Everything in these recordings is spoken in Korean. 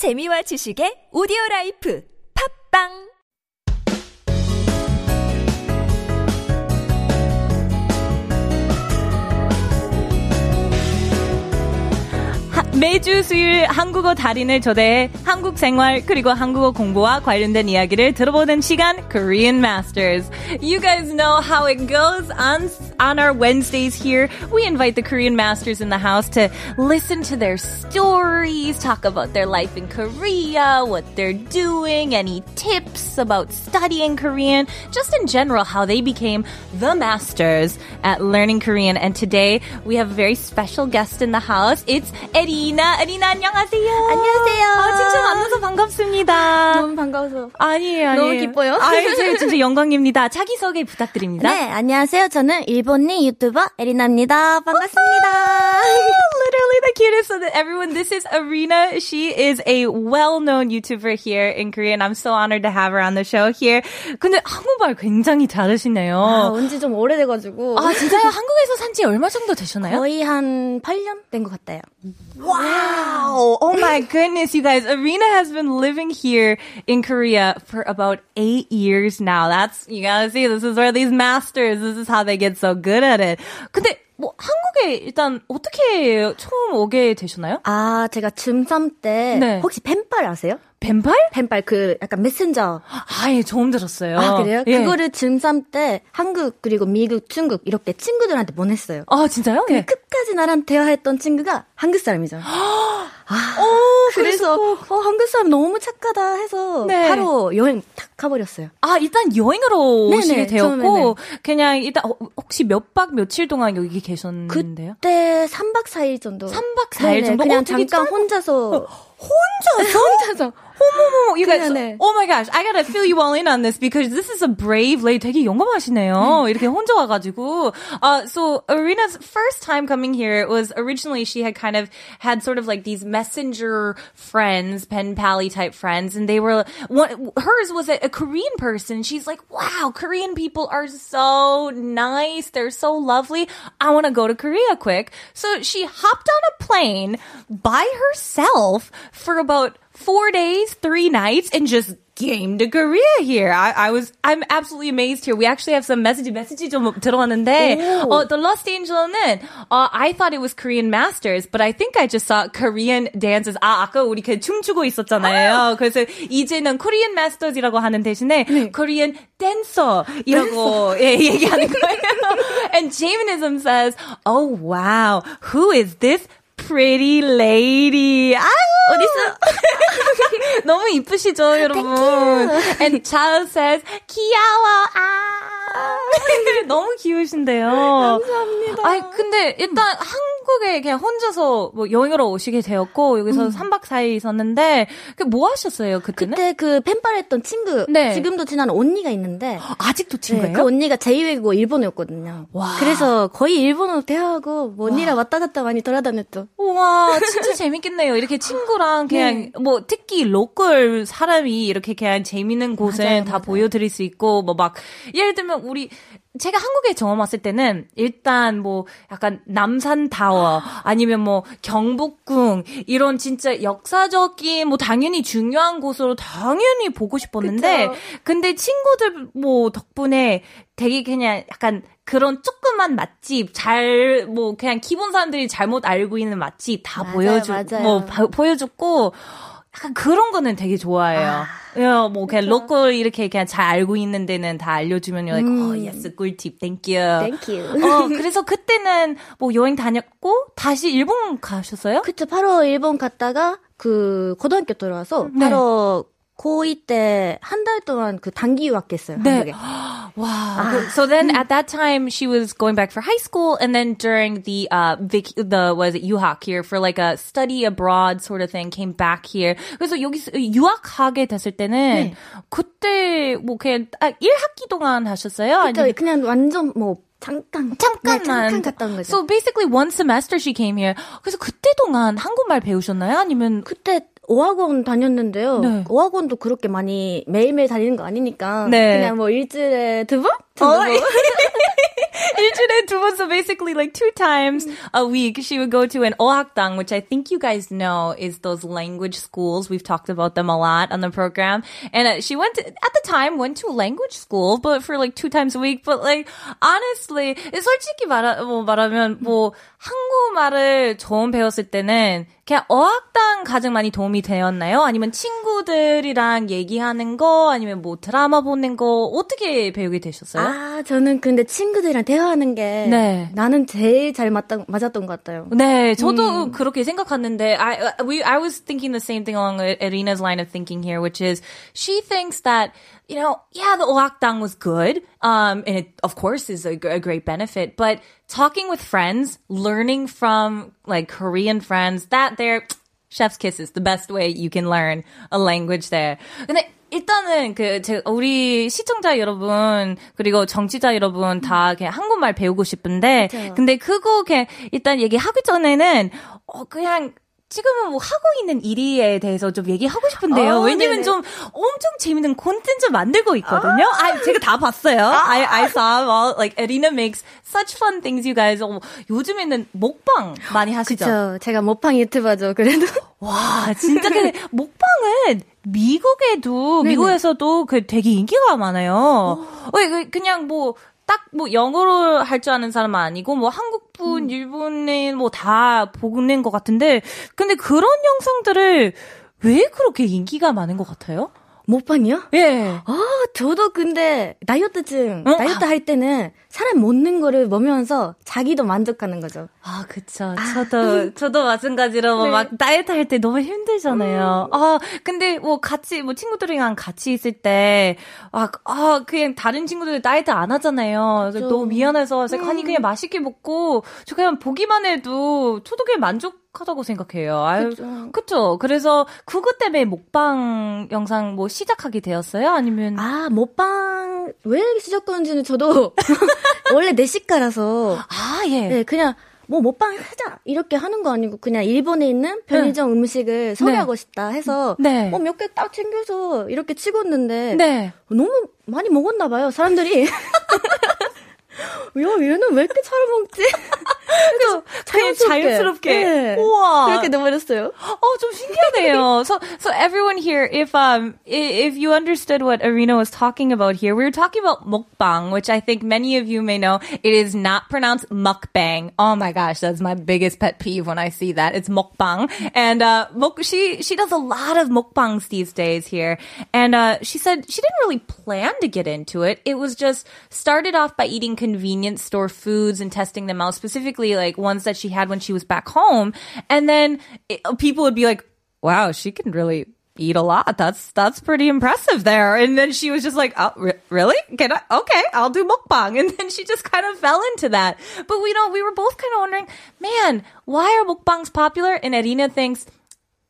재미와 지식의 오디오 라이프. 팝빵 매주 수요일 한국어 달인을 초대해 한국 생활 그리고 한국어 공부와 관련된 이야기를 들어보는 시간 Korean Masters. You guys know how it goes on on our Wednesdays here. We invite the Korean Masters in the house to listen to their stories, talk about their life in Korea, what they're doing, any tips about studying Korean, just in general how they became the masters at learning Korean. And today we have a very special guest in the house. It's 에 리나. 에리나 안녕하세요. 안녕하세요. 아, 진짜 만나서 반갑습니다. 너무 반가워서. 아니에요, 아니에요. 너무 기뻐요. 아, 진짜, 진짜 영광입니다. 자기소개 부탁드립니다. 네, 안녕하세요. 저는 일본인 유튜버 에리나입니다. 반갑습니다. Literally the cutest. So that everyone, this is Arena. She is a well-known YouTuber here in Korea, and I'm so honored to have her on the show here. 근데 한국말 굉장히 잘하시네요. 아, 온지 좀 오래돼가지고. 아, 진짜요? 한국에서 산 지 얼마 정도 되셨나요? 거의 한 8년 된 것 같아요. Wow. Oh my goodness, you guys. Arena has been living here in Korea for about eight years now. That's, you gotta see, this is where these masters, this is how they get so good at it. 근데, 뭐, 한국에 일단 어떻게 처음 오게 되셨나요? 아, 제가 중3 때 네. 혹시 펜팔 아세요? 뱀팔? 펜팔 그 약간 메신저. 아예 처음 들었어요. 아, 그래요? 예. 그거를 중3 때 한국 그리고 미국, 중국 이렇게 친구들한테 보냈어요. 아, 진짜요? 근데 예. 끝까지 나랑 대화했던 친구가 한국 사람이죠. 아, 오, 그래서 어, 한국 사람 너무 착하다 해서 네. 바로 여행 탁 가버렸어요. 아, 일단 여행으로 네네, 오시게 되었고. 그냥 일단, 어, 혹시 몇 박 며칠 동안 여기 계셨는데요? 그때 3박 4일 정도. 3박 4일 네네, 정도? 그냥 어, 되게 잠깐 짧은- 혼자서. 혼자서? 혼자서. 어머머머, you guys, 그냥, 네. oh my gosh, I gotta fill you all in on this because this is a brave lady. 되게 용감하시네요. 이렇게 혼자 와가지고. Uh, so Arena's first time coming here was originally she had kind of had sort of like these messenger friends, pen pally type friends, and they were one, hers was a, a Korean person. She's like, wow, Korean people are so nice. They're so lovely. I want to go to Korea quick. So she hopped on a plane by herself for about four days, three nights, and just came to Korea here. I, I was, I'm absolutely amazed here. We actually have some message, message 좀 들어왔는데, 오. uh, the Lost Angel는, uh, I thought it was Korean Masters, but I think I just saw Korean dances. 아, 아까 우리 그 춤추고 있었잖아요. 그래서 이제는 Korean Masters이라고 하는 대신에 Korean Dancer이라고 예, 얘기하는 거예요. And Jaminism says, oh wow, who is this pretty lady? 아유, 어딨어? 너무 이쁘시죠, 여러분? And Charles says, 귀여워, 아. 너무 귀여우신데요. 감사합니다. 아 근데 일단 한국에 그냥 혼자서 뭐 여행으로 오시게 되었고, 여기서 3박 4일 있었는데, 그 뭐 하셨어요, 그때는? 그때 그 펜팔 했던 친구. 네. 지금도 친한 언니가 있는데. 아직도 네, 친구예요? 그 언니가 제2외국어 일본어였거든요. 와. 그래서 거의 일본어 대화하고 뭐 언니랑 왔다 갔다 많이 돌아다녔죠. 우와, 진짜 재밌겠네요. 이렇게 친구랑 그냥, 뭐, 특히 local 사람이 이렇게 그냥 재밌는 곳을 맞아요, 다 맞아요. 보여드릴 수 있고, 뭐 막, 예를 들면 우리, 제가 한국에 처음 왔을 때는 일단 뭐 약간 남산 타워 아니면 뭐 경복궁 이런 진짜 역사적인 뭐 당연히 중요한 곳으로 당연히 보고 싶었는데 그쵸. 근데 친구들 뭐 덕분에 되게 그냥 약간 그런 조그만 맛집 잘 뭐 그냥 기본 사람들이 잘못 알고 있는 맛집 다 맞아요, 보여주 맞아요. 뭐 바- 보여줬고 약간 그런 거는 되게 좋아해요. 예, 뭐 그냥 로컬 이렇게 그냥 잘 알고 있는 데는 다 알려주면 like, 어, yes, 꿀팁, thank you. Thank you. 어, 그래서 그때는 뭐 여행 다녔고 다시 일본 가셨어요? 그쵸. 바로 일본 갔다가 그 고등학교 돌아와서 네. 바로 고2 때한 달 동안 그 단기 유학했어요. 한국에. Wow. So then at that time she was going back for high school and then during the uh vac- the was it 유학 here for like a study abroad sort of thing came back here. 그래서 여기서 유학하게 됐을 때는 그때 뭐 그냥 아, 1학기 동안 하셨어요? 그러니까 아니면 그냥 완전 뭐 잠깐 잠깐만. 네, 잠깐 갔다 온 거죠. So basically one semester she came here. 그래서 그때 동안 한국말 배우셨나요? 아니면 그때 어학원 다녔는데요. 네. 어학원도 그렇게 많이 매일매일 다니는 거 아니니까 네. 그냥 뭐 일주일에 두 번? 두 어, 번? 일주일에 두 번, so basically like two times a week, she would go to an 어학당, which I think you guys know is those language schools. We've talked about them a lot on the program. And uh, she went to, at the time, went to language school, but for like two times a week. But like, honestly, 솔직히 말하, 뭐 말하면, 뭐, 한국말을 처음 배웠을 때는 그냥 어학당 가장 많이 도움이 되었나요? 아니면 친구들이랑 얘기하는 거, 아니면 뭐 드라마 보는 거, 어떻게 배우게 되셨어요? 아, 저는 근데 친구들이랑 대화하는 게 네. 나는 제일 잘 맞다, 맞았던 것 같아요. 네, 저도 그렇게 생각하는데, I, we, I was thinking the same thing along Irina's line of thinking here, which is she thinks that, you know, yeah, the 어학당 was good, um, and it, of course, is a, a great benefit, but talking with friends, learning from like Korean friends, that they're chef's kiss is the best way you can learn a language there. 근데 일단은 그 제, 우리 시청자 여러분 그리고 정치자 여러분 다 그냥 한국말 배우고 싶은데 그쵸. 근데 그거 그냥 일단 얘기하기 전에는 어 그냥 지금은 뭐 하고 있는 일에 대해서 좀 얘기하고 싶은데요. 어, 왜냐면 네네. 좀 엄청 재밌는 콘텐츠 만들고 있거든요. 아, 제가 다 봤어요. I, I saw all, like, Arena makes such fun things, you guys. 어, 요즘에는 먹방 많이 하시죠? 그쵸. 제가 모팡 유튜버죠, 그래도. 와, 진짜 그 먹방은 미국에도 네네. 미국에서도 그 되게 인기가 많아요. 왜 그- 그냥 뭐 딱 뭐 영어로 할 줄 아는 사람은 아니고 뭐 한국분, 일본인 뭐 다 보는 것 같은데 근데 그런 영상들을 왜 그렇게 인기가 많은 것 같아요? 모팡이요? 예. 아, 저도 근데 다이어트증, 어? 다이어트 할 때는 사람 먹는 거를 먹으면서 자기도 만족하는 거죠. 아, 그쵸. 저도, 저도 마찬가지로 뭐 네. 막 다이어트 할 때 너무 힘들잖아요. 아, 근데 뭐 같이, 뭐 친구들이랑 같이 있을 때, 아, 아, 그냥 다른 친구들 다이어트 안 하잖아요. 그죠. 너무 미안해서, 그래서 아니, 그냥 맛있게 먹고, 저 그냥 보기만 해도 저도 그냥 만족 하다고 생각해요. 아유, 그죠. 그쵸. 그래서 그것 때문에 먹방 영상 뭐 시작하게 되었어요? 아니면. 아, 먹방 왜 시작했는지는 저도 원래 내시가라서 아, 예. 네, 그냥 뭐 먹방 하자 이렇게 하는 거 아니고 그냥 일본에 있는 편의점 음식을 소개하고 싶다 해서 네. 뭐몇 개 딱 챙겨서 이렇게 찍었는데 네. 너무 많이 먹었나 봐요 사람들이 야 얘는 왜 이렇게 잘 먹지? 그래서 그냥 자연스럽게. 네. 우와. 그렇게 돼버렸어요. Oh, 좀 신기하네요. so, so everyone here, if um, i- if you understood what Arena was talking about here, we were talking about mukbang, which I think many of you may know. It is not pronounced mukbang. Oh my gosh, that's my biggest pet peeve when I see that. It's mukbang, and uh, muk- she she does a lot of mukbangs these days here, and uh, she said she didn't really plan to get into it. It was just started off by eating convenience store foods and testing them out, specifically like ones that she had when she was back home, and then it, people would be like, "Wow, she can really." Eat a lot. That's that's pretty impressive there. And then she was just like, "Oh, re- really? Can I? Okay, I'll do mukbang." And then she just kind of fell into that. But we know we were both kind of wondering, man, why are mukbangs popular? And Arina thinks,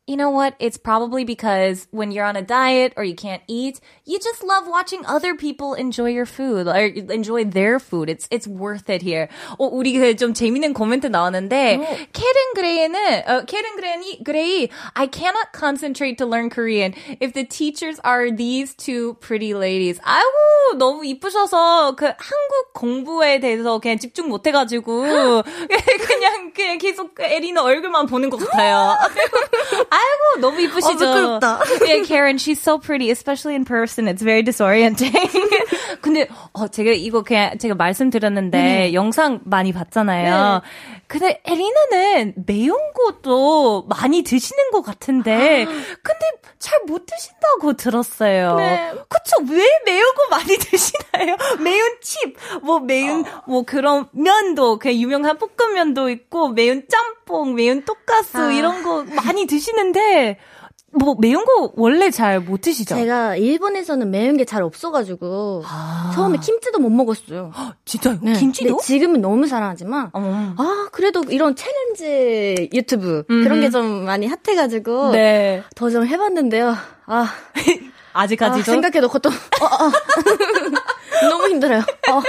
you know what? It's probably because when you're on a diet or you can't eat, you just love watching other people enjoy your food or enjoy their food. It's it's worth it here. 어, 우리 그 좀 재밌는 코멘트 나왔는데 캐른 그레이는 어, 캐른 그레이 그레이 I cannot concentrate to learn Korean if the teachers are these two pretty ladies. 아이고 너무 이쁘셔서 그 한국 공부에 대해서 그냥 집중 못 해가지고 그냥 그냥 계속 에리나 얼굴만 보는 것 같아요. 아이고 너무 이쁘시죠. 어, 부끄럽다. yeah, Karen, she's so pretty, especially in person. It's very disorienting. 근데 어 제가 이거 그냥 제가 말씀드렸는데 영상 많이 봤잖아요. 근데 에리나는 매운 것도 많이 드시는 것 같은데 근데 잘 못 드신다고 들었어요. 네. 그쵸? 왜 매운 거 많이 드시나요? 매운 칩, 뭐 매운 뭐 그런 면도 그냥 유명한 볶음면도 있고 매운 짬뽕, 매운 떡가스 아. 이런 거 많이 드시는데 뭐 매운 거 원래 잘 못 드시죠? 제가 일본에서는 매운 게 잘 없어가지고 처음에 김치도 못 먹었어요. 진짜요? 네. 김치도? 지금은 너무 잘하지만 어. 아 그래도 이런 챌린지 유튜브 그런 게 좀 많이 핫해가지고 네. 더 좀 해봤는데요. 아, 아 아직까지도 생각해도 그것도 어, 어. 너무 힘들어요. 어.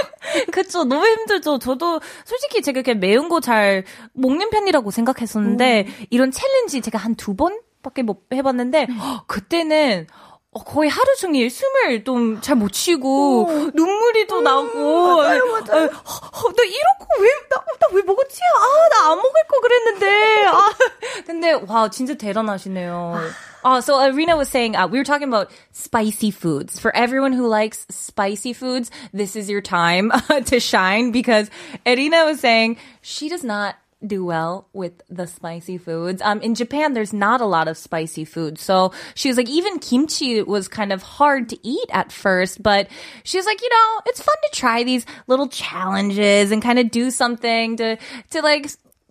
그쵸. 너무 힘들죠. 저도 솔직히 제가 그냥 매운 거 잘 먹는 편이라고 생각했었는데, 이런 챌린지 제가 한 두 번 밖에 못 해봤는데, 헉, 그때는, 어, 거의 하루 종일 숨을 좀 잘 못 쉬고 눈물이 또 나고 맞아요 맞아요 어, 어, 나 이러고 왜나 왜 먹었지 아 나 안 먹을 거 그랬는데 아 근데 와 진짜 대단하시네요. Uh, so Arena was saying uh, we were talking about spicy foods. For everyone who likes spicy foods, this is your time uh, to shine because Arena was saying she does not do well with the spicy foods. Um, in Japan, there's not a lot of spicy food. So she was like, even kimchi was kind of hard to eat at first, but she was like, you know, it's fun to try these little challenges and kind of do something to, to like,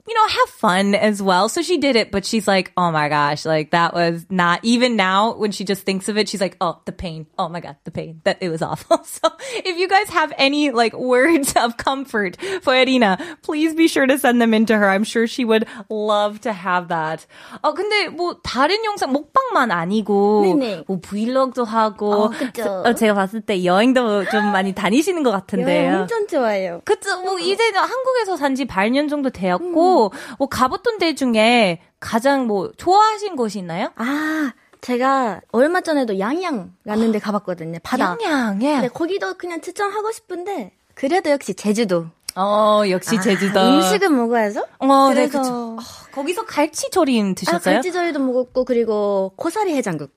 you know, have fun as well. So she did it, but she's like, oh my gosh, like that was not even now when she just thinks of it, she's like, oh, the pain. Oh my God, the pain. That it was awful. So if you guys have any like words of comfort for Irina, please be sure to send them in to her. I'm sure she would love to have that. 어, 근데 뭐 다른 영상 먹방만 아니고 네네. 뭐 브이로그도 하고 어, 그쵸. 어, 제가 봤을 때 여행도 좀 많이 다니시는 것 여행 같은데요. 엄청 좋아해요. 그쵸, 뭐, 이제는 한국에서 산 지 반년 정도 되었고, 뭐, 가봤던 데 중에 가장 뭐, 좋아하신 곳이 있나요? 아, 제가 얼마 전에도 양양 갔는데 가봤거든요. 바다. 양양에. 네, 거기도 그냥 추천하고 싶은데 그래도 역시 제주도. 어, 역시 제주도. 아, 음식은 먹어야죠. 어, 네, 그래서 그쵸. 아, 거기서 갈치조림 아, 드셨어요? 갈치조림도 먹었고 그리고 고사리 해장국.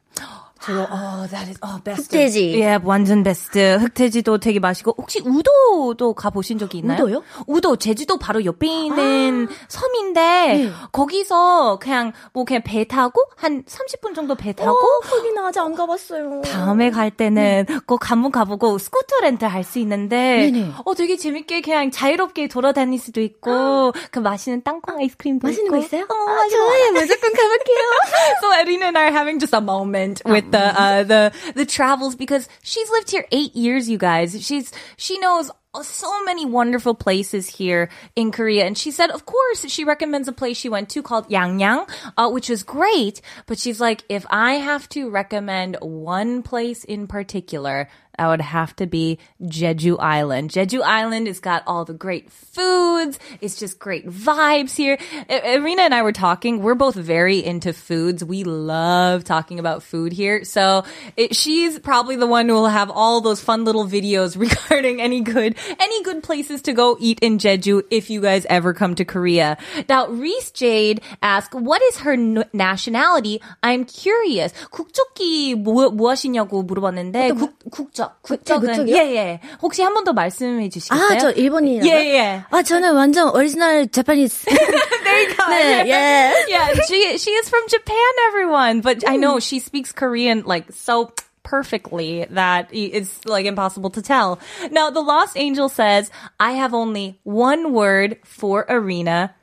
저도, 어, that is, 어, 베스트. 흑돼지. 예, 완전 베스트. 흑돼지도 되게 맛있고, 혹시 우도도 가 보신 적이 있나요? 우도요? 우도, 제주도 바로 옆에 있는 섬인데, 네. 거기서 그냥, 뭐, 그냥 배 타고, 한 30분 정도 배 타고, 어, 거기는 아직 안 가 봤어요. 다음에 갈 때는 꼭 한번 가 보고 스쿠터 렌트 할 수 있는데 네네. 어 되게 재밌게 그냥 자유롭게 돌아다닐 수도 있고 그 맛있는 땅콩 아이스크림도 맛있는 있고 거 있어요? 어, 아. 좋아요. 무조건 가볼게요. so Irina and I are having just a moment with the uh, the the travels because she's lived here eight years, you guys. She's she knows so many wonderful places here in Korea, and she said, of course, she recommends a place she went to called Yangyang, uh, which was great. But she's like, if I have to recommend one place in particular. I would have to be Jeju Island. Jeju Island has got all the great foods. It's just great vibes here. I- Irina and I were talking. We're both very into foods. We love talking about food here. So it, she's probably the one who will have all those fun little videos regarding any good, any good places to go eat in Jeju if you guys ever come to Korea. Now, Reese Jade asked, what is her n- nationality? I'm curious. 국적기 뭐, 무엇이냐고 물어봤는데, 국, 국적. 국적은, 국적이요? 예, 예. 혹시 한 번 더 말씀해 주시겠어요? 아, 저 일본이라고요? 예, 예. 아, 저는 완전 오리지널 자파니스. There you go. 네, 예. yeah, she she is from Japan, everyone. But I know she speaks Korean like so perfectly that it's like impossible to tell. Now, the Lost Angel says, "I have only one word for Arena."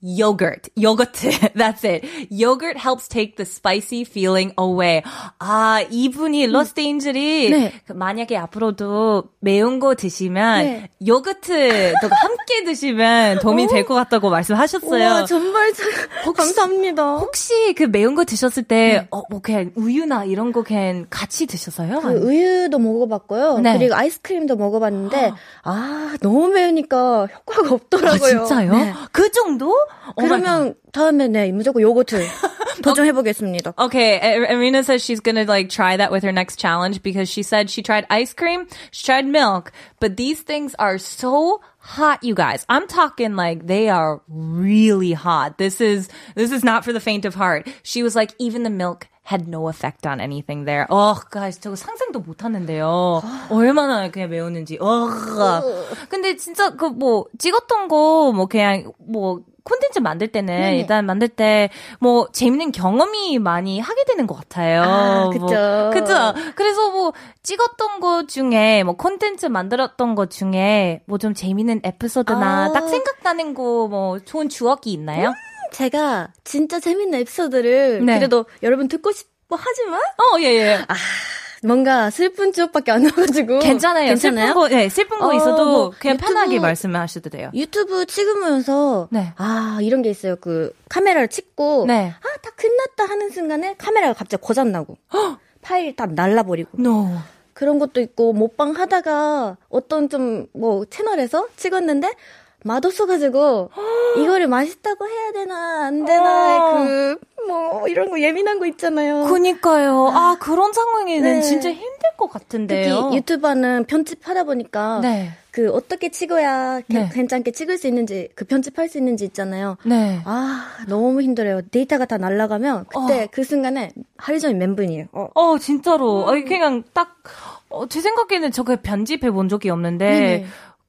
Yogurt. Yogurt. That's it. Yogurt helps take the spicy feeling away. 아, 이분이 러스트 인젤이 네. 그 만약에 앞으로도 매운 거 드시면 네. 요거트도 함께 드시면 도움이 될 것 같다고 말씀하셨어요. 와, 정말 참 감사합니다. 혹시 그 매운 거 드셨을 때, 어, 뭐 그냥 우유나 이런 거 그냥 같이 드셨어요? 그 우유도 먹어봤고요. 네. 그리고 아이스크림도 먹어봤는데 아 너무 매우니까 효과가 아, 없더라고요. 진짜요? 네. 그 정도? Oh. 그러면 다음에 네 무조건 요거트 도전해보겠습니다. Okay, A- Arena says she's gonna like try that with her next challenge because she said she tried ice cream, she tried milk, but these things are so hot, you guys. I'm talking like they are really hot. This is this is not for the faint of heart. She was like, even the milk had no effect on anything there. Oh, guys, 저거 상상도 못 하는데요. 얼마나 그냥 매웠는지. 어. 근데 진짜 그 뭐 찍었던 거 뭐 그냥 뭐 콘텐츠 만들 때는 일단 만들 때 뭐 재밌는 경험이 많이 하게 되는 것 같아요. 아, 그쵸. 뭐, 그죠. 그래서 뭐 찍었던 거 중에 뭐 콘텐츠 만들었던 거 중에 뭐 좀 재밌는 에피소드나 아. 딱 생각나는 거 뭐 좋은 추억이 있나요? 제가 진짜 재밌는 에피소드를 네. 그래도 여러분 듣고 싶어 하지만 어, 예, 예. 뭔가 슬픈 추억밖에 안 나가지고 괜찮아요. 괜찮아요? 슬픈 거, 네, 슬픈 거 어, 있어도 뭐 그냥 유튜브- 편하게 말씀하셔도 돼요. 유튜브 찍으면서 네. 아 이런 게 있어요. 그 카메라를 찍고 네. 아다 끝났다 하는 순간에 카메라가 갑자기 고장 나고 파일 다 날라버리고 No. 그런 것도 있고 먹방 하다가 어떤 좀 뭐 채널에서 찍었는데 맛없어가지고 이거를 맛있다고 해야 되나 안 되나 어. 그뭐 이런 거 예민한 거 있잖아요. 그니까요. 아, 그런 상황에는 네. 진짜 힘들 것 같은데요. 특히 유튜버는 편집하다 보니까 네. 그 어떻게 찍어야 게- 네. 괜찮게 찍을 수 있는지 그 편집할 수 있는지 있잖아요. 네. 아 너무 힘들어요. 데이터가 다 날라가면 그때 어. 그 순간에 하루 종일 멘붕이에요. 어. 어, 진짜로. 아니, 그냥 딱, 어, 제 생각에는 저거 편집해 본 적이 없는데, 네네.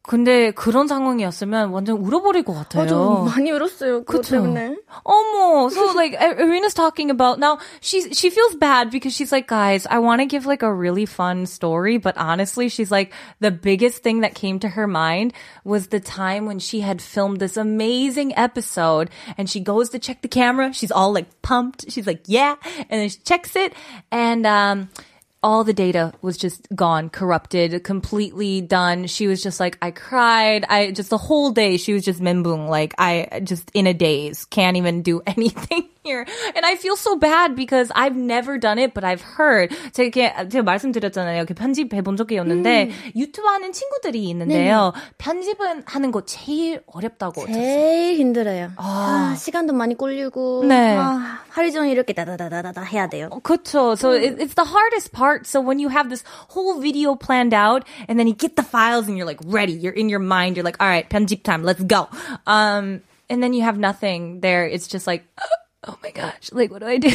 근데 그런 상황이었으면 완전 울어버릴 것 같아요. 어, 저 많이 울었어요. 그것 그쵸. 때문에. Almost. So like A- Arena's talking about now she's she feels bad because she's like, guys, I want to give like a really fun story, but honestly, she's like the biggest thing that came to her mind was the time when she had filmed this amazing episode and she goes to check the camera. She's all like pumped. She's like, yeah, and then she checks it and um all the data was just gone, corrupted, completely done. She was just like, I cried. I just the whole day she was just menbung, like I just in a daze, can't even do anything here. And I feel so bad because I've never done it, but I've heard. 제가, 이렇게- 제가 말씀드렸잖아요. 이렇게 편집해 본 적이 없는데 유튜브 하는 친구들이 있는데요. 편집은 하는 거 제일 어렵다고. 들었어요. 제일 힘들어요. 아. 아, 시간도 많이 꼴리고. 네. 아, 하루 종일 이렇게 다다다다다 해야 돼요. 그쵸. So it, it's the hardest part. So when you have this whole video planned out and then you get the files and you're like ready, you're in your mind, you're like, all right, 편집 time, let's go. Um, and then you have nothing there. It's just like, oh my gosh, like what do I do?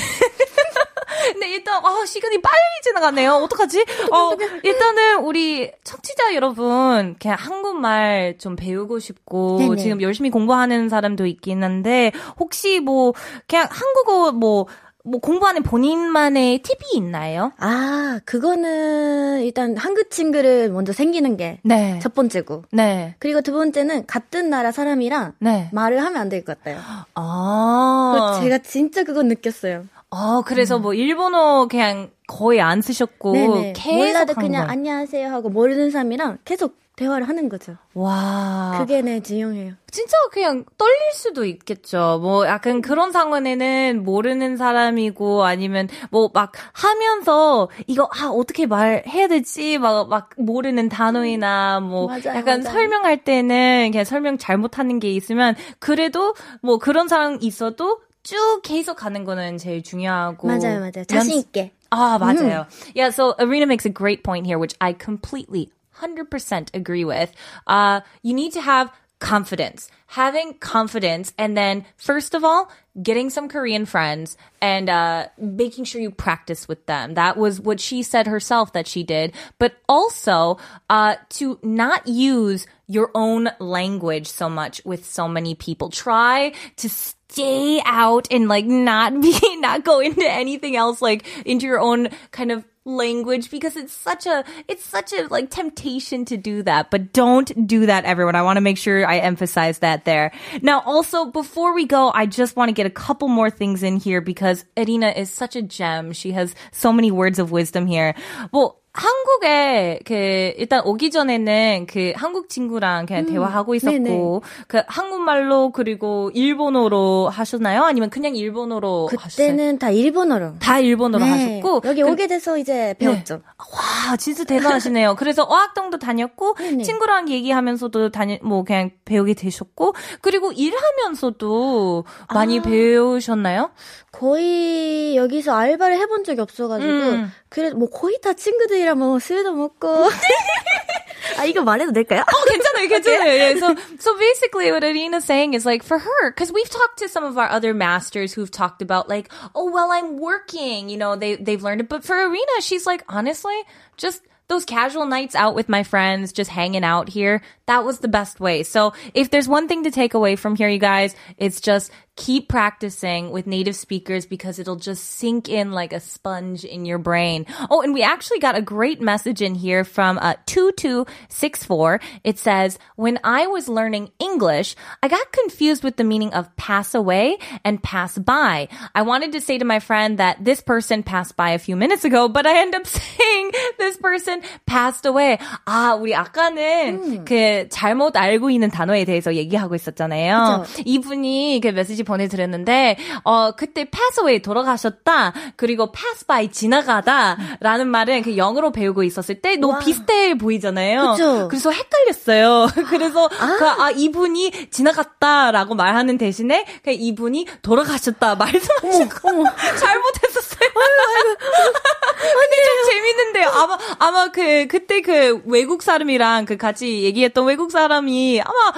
근데 일단 아 시간이 빨리 지나가네요. 어떡하지? 어 일단은 우리 청취자 여러분 그냥 한국말 좀 배우고 싶고 네네. 지금 열심히 공부하는 사람도 있긴 한데 혹시 뭐 그냥 한국어 뭐 뭐 공부하는 본인만의 팁이 있나요? 아, 그거는 일단 한국 친구를 먼저 생기는 게 첫 네. 번째고. 네. 그리고 두 번째는 같은 나라 사람이랑 네. 말을 하면 안 될 것 같아요. 아. 제가 진짜 그거 느꼈어요. 아, 그래서 뭐 일본어 그냥 거의 안 쓰셨고 네네. 계속 몰라도 한국말. 그냥 안녕하세요 하고 모르는 사람이랑 계속 대화를 하는 거죠. 와. 그게 네 중요해요. 진짜 그냥 떨릴 수도 있겠죠. 뭐 약간 그런 상황에는 모르는 사람이고 아니면 뭐 막 하면서 이거 아 어떻게 말해야 되지 막 막 모르는 단어이나 뭐 맞아요, 약간 맞아요. 설명할 때는 그냥 설명 잘못하는 게 있으면 그래도 뭐 그런 상황 있어도 쭉 계속 가는 거는 제일 중요하고 맞아요, 맞아요. 자신 있게. Ah, 맞아요. Yeah, so Arena makes a great point here, which I completely, 100% agree with. Uh, you need to have confidence. Having confidence and then, first of all, getting some Korean friends and uh, making sure you practice with them. That was what she said herself that she did. But also, uh, to not use your own language so much with so many people. Try to stay out and like not be, not go into anything else, like into your own kind of language because it's such a it's such a like temptation to do that but don't do that everyone. I want to make sure i emphasize that there. Now also before we go i just want to get a couple more things in here because Irina is such a gem. She has so many words of wisdom here. Well 한국에 그 일단 오기 전에는 그 한국 친구랑 그냥 대화하고 있었고 네네. 그 한국말로 그리고 일본어로 하셨나요? 아니면 그냥 일본어로 하셨어요? 그때는 다 일본어로. 다 일본어로 네. 하셨고 여기 그- 오게 돼서 이제 배웠죠. 와, 진짜 대단하시네요. 그래서 어학당도 다녔고 네네. 친구랑 얘기하면서도 다니 뭐 그냥 배우게 되셨고 그리고 일하면서도 많이 배우셨나요? 거의 여기서 알바를 해본 적이 없어가지고 음. 그래 뭐 거의 다 친구들이랑 뭐 술도 먹고 아 이거 말해도 될까요? Oh, 괜찮아요, 괜찮아요. Yeah, so, so basically what Irina's saying is like for her, because we've talked to some of our other masters who've talked about like, oh, well, I'm working, you know, they, they've learned it. But for Irina, she's like, honestly, just those casual nights out with my friends, just hanging out here, that was the best way. So if there's one thing to take away from here, you guys, it's just keep practicing with native speakers because it'll just sink in like a sponge in your brain. Oh, and we actually got a great message in here from uh, 2264. It says, when I was learning English, I got confused with the meaning of pass away and pass by. I wanted to say to my friend that this person passed by a few minutes ago, but I end up saying this person passed away. 아, 우리 아까는 그 잘못 알고 있는 단어에 대해서 얘기하고 있었잖아요. 그죠. 이분이 그 메시지 보내드렸는데, 어, 그때 pass away 돌아가셨다, 그리고 pass by 지나가다, 라는 말은 그 영어로 배우고 있었을 때 너무 비슷해 보이잖아요. 그쵸. 그래서 헷갈렸어요. 그래서, 그, 아, 이분이 지나갔다라고 말하는 대신에, 그 이분이 돌아가셨다 말씀하시고, 잘못했었어요. 근데 좀 재밌는데요. 아마, 아마 그, 그때 그 외국 사람이랑 그 같이 얘기했던 외국 사람이 아마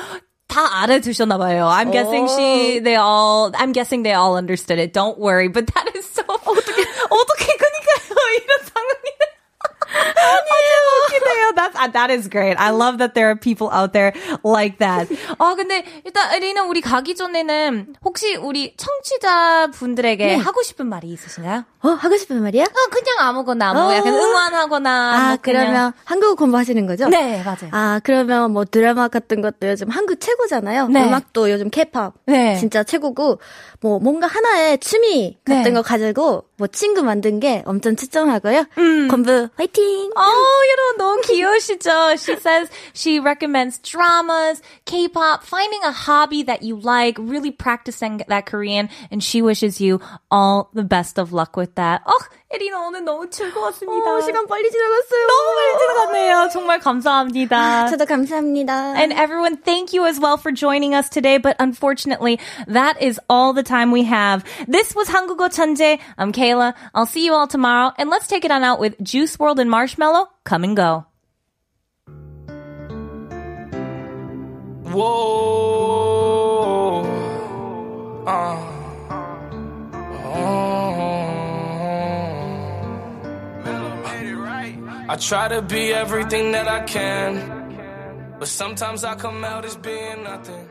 다 알아두셨나봐요. I'm guessing she, they all, I'm guessing they all understood it. Don't worry. But that is so, 어떻게, 어떻게, 그니까요. 이런 상황이 네. That's, uh, that is great. I love that there are people out there like that. 아, 근데 일단 리나 우리 가기 전에는 혹시 우리 청취자 분들에게 하고 싶은 말이 있으신가요? 어, 하고 싶은 말이야? 어, 그냥 아무거나 뭐 어. 약간 응원하거나 아, 뭐. 그러면 한국어 공부하시는 거죠? 네, 맞아요. 아, 그러면 뭐 드라마 같은 것도 요즘 한국 최고잖아요. 네. 음악도 요즘 케이팝 네. 진짜 최고고 뭐 뭔가 하나의 취미 같은 네. 거 가지고 뭐 친구 만든 게 엄청 추천하고요. 음. 공부 화이팅! Oh, 여러분 너무 귀여우시죠? She says she recommends dramas, K-pop, finding a hobby that you like, really practicing that Korean, and she wishes you all the best of luck with that. 어, 에리나 오늘 너무 즐거웠습니다. 어, 시간 빨리 지나갔어요. 너무 많이 지나갔네요. 정말 감사합니다. 저도 감사합니다. And everyone, thank you as well for joining us today. But unfortunately, that is all the time we have. This was 한국어 천재. I'm Kayla. I'll see you all tomorrow. And let's take it on out with Juice World and Marshmallow. Come and go. Whoa. Uh. Oh. I try to be everything that I can, but sometimes I come out as being nothing.